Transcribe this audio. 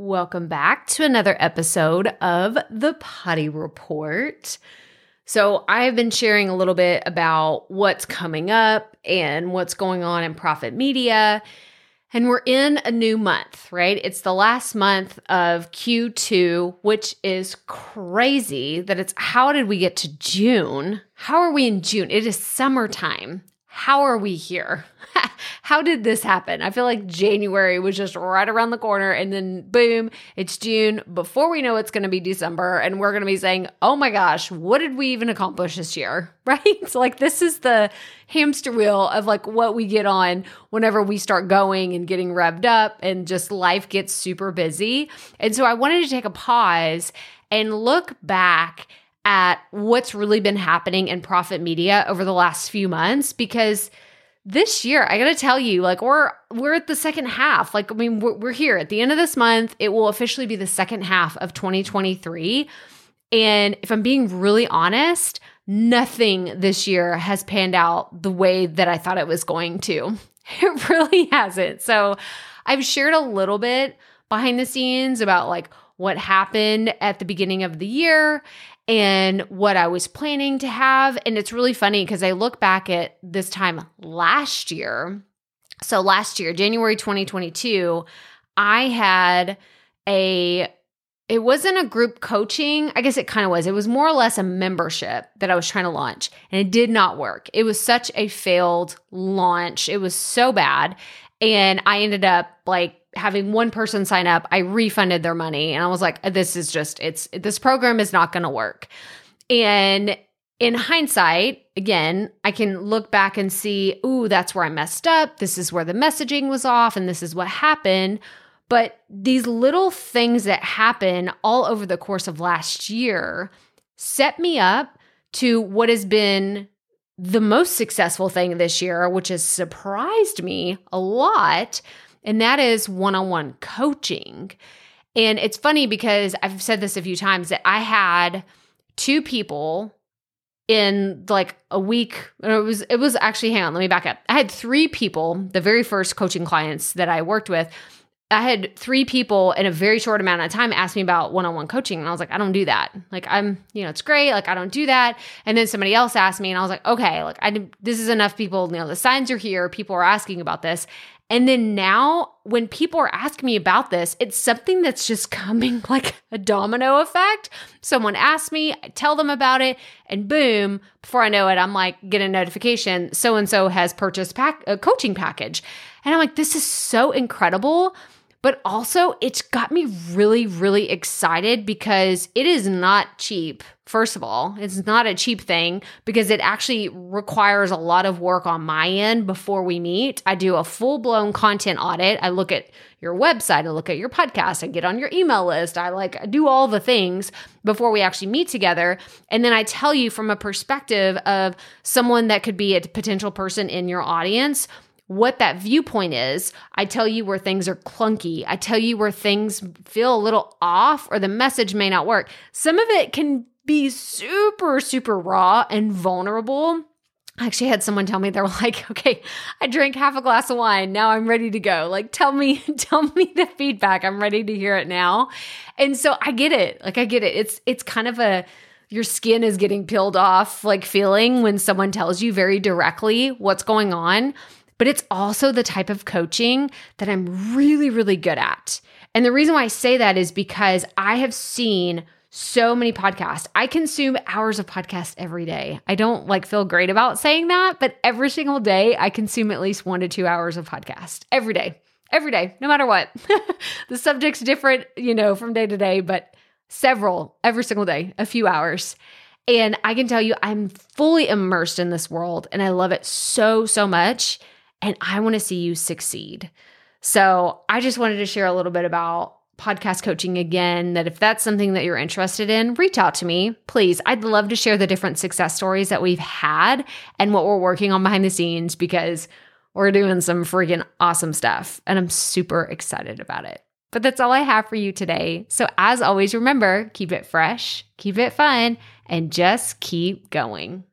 Welcome back to another episode of the Potty Report. So, I've been sharing a little bit about what's coming up and what's going on in Proffitt Media. And we're in a new month, right? It's the last month of Q2, which is crazy that it's how did we get to June? How are we in June? It is summertime. How are we here? How did this happen? I feel like January was just right around the corner and then boom, it's June. Before we know it's going to be December and we're going to be saying, "Oh my gosh, what did we even accomplish this year?" Right? Like this is the hamster wheel of like what we get on whenever we start going and getting revved up and just life gets super busy. And so I wanted to take a pause and look back at what's really been happening in Proffitt Media over the last few months because this year i gotta tell you like we're we're at the second half. Like i mean we're, we're here. At the end of this month it will officially be the second half of 2023 and if i'm being really honest nothing this year has panned out the way that i thought it was going to. It really hasn't. So i've shared a little bit behind the scenes about like what happened at the beginning of the year and what I was planning to have. And it's really funny because I look back at this time last year. So last year, January 2022, I had a it wasn't a group coaching. I guess it kind of was. It was more or less a membership that I was trying to launch, and it did not work. It was such a failed launch. It was so bad. And I ended up like having one person sign up, I refunded their money and I was like, this is just, it's, this program is not going to work. And in hindsight, again, I can look back and see, ooh, that's where I messed up. This is where the messaging was off and this is what happened. But these little things that happen all over the course of last year set me up to what has been the most successful thing this year, which has surprised me a lot, and that is one on one coaching. And it's funny because I've said this a few times that I had two people in like a week it was it was actually hang on let me back up i had three people the very first coaching clients that i worked with I had three people in a very short amount of time ask me about one on one coaching. And I was like, I don't do that. Like, I'm, you know, it's great. Like, I don't do that. And then somebody else asked me, and I was like, okay, like, I, this is enough people. You know, the signs are here. People are asking about this. And then now, when people are asking me about this, it's something that's just coming like a domino effect. Someone asks me, I tell them about it, and boom, before I know it, I'm like, get a notification so and so has purchased pack- a coaching package. And I'm like, this is so incredible. But also, it's got me really, really excited because it is not cheap. First of all, it's not a cheap thing because it actually requires a lot of work on my end before we meet. I do a full blown content audit. I look at your website, I look at your podcast, I get on your email list, I like I do all the things before we actually meet together. And then I tell you from a perspective of someone that could be a potential person in your audience what that viewpoint is. I tell you where things are clunky. I tell you where things feel a little off or the message may not work. Some of it can be super, super raw and vulnerable. I actually had someone tell me they were like, "Okay, I drank half a glass of wine. Now I'm ready to go. Like tell me tell me the feedback. I'm ready to hear it now." And so I get it. Like I get it. It's it's kind of a your skin is getting peeled off like feeling when someone tells you very directly what's going on but it's also the type of coaching that I'm really, really good at. And the reason why I say that is because I have seen so many podcasts. I consume hours of podcasts every day. I don't like feel great about saying that, but every single day I consume at least 1 to 2 hours of podcast every day. Every day, no matter what. the subject's different, you know, from day to day, but several every single day, a few hours. And I can tell you I'm fully immersed in this world and I love it so so much and I want to see you succeed. So I just wanted to share a little bit about podcast coaching again that if that's something that you're interested in, reach out to me, please. I'd love to share the different success stories that we've had and what we're working on behind the scenes because we're doing some freaking awesome stuff and I'm super excited about it. But that's all I have for you today. So, as always, remember keep it fresh, keep it fun, and just keep going.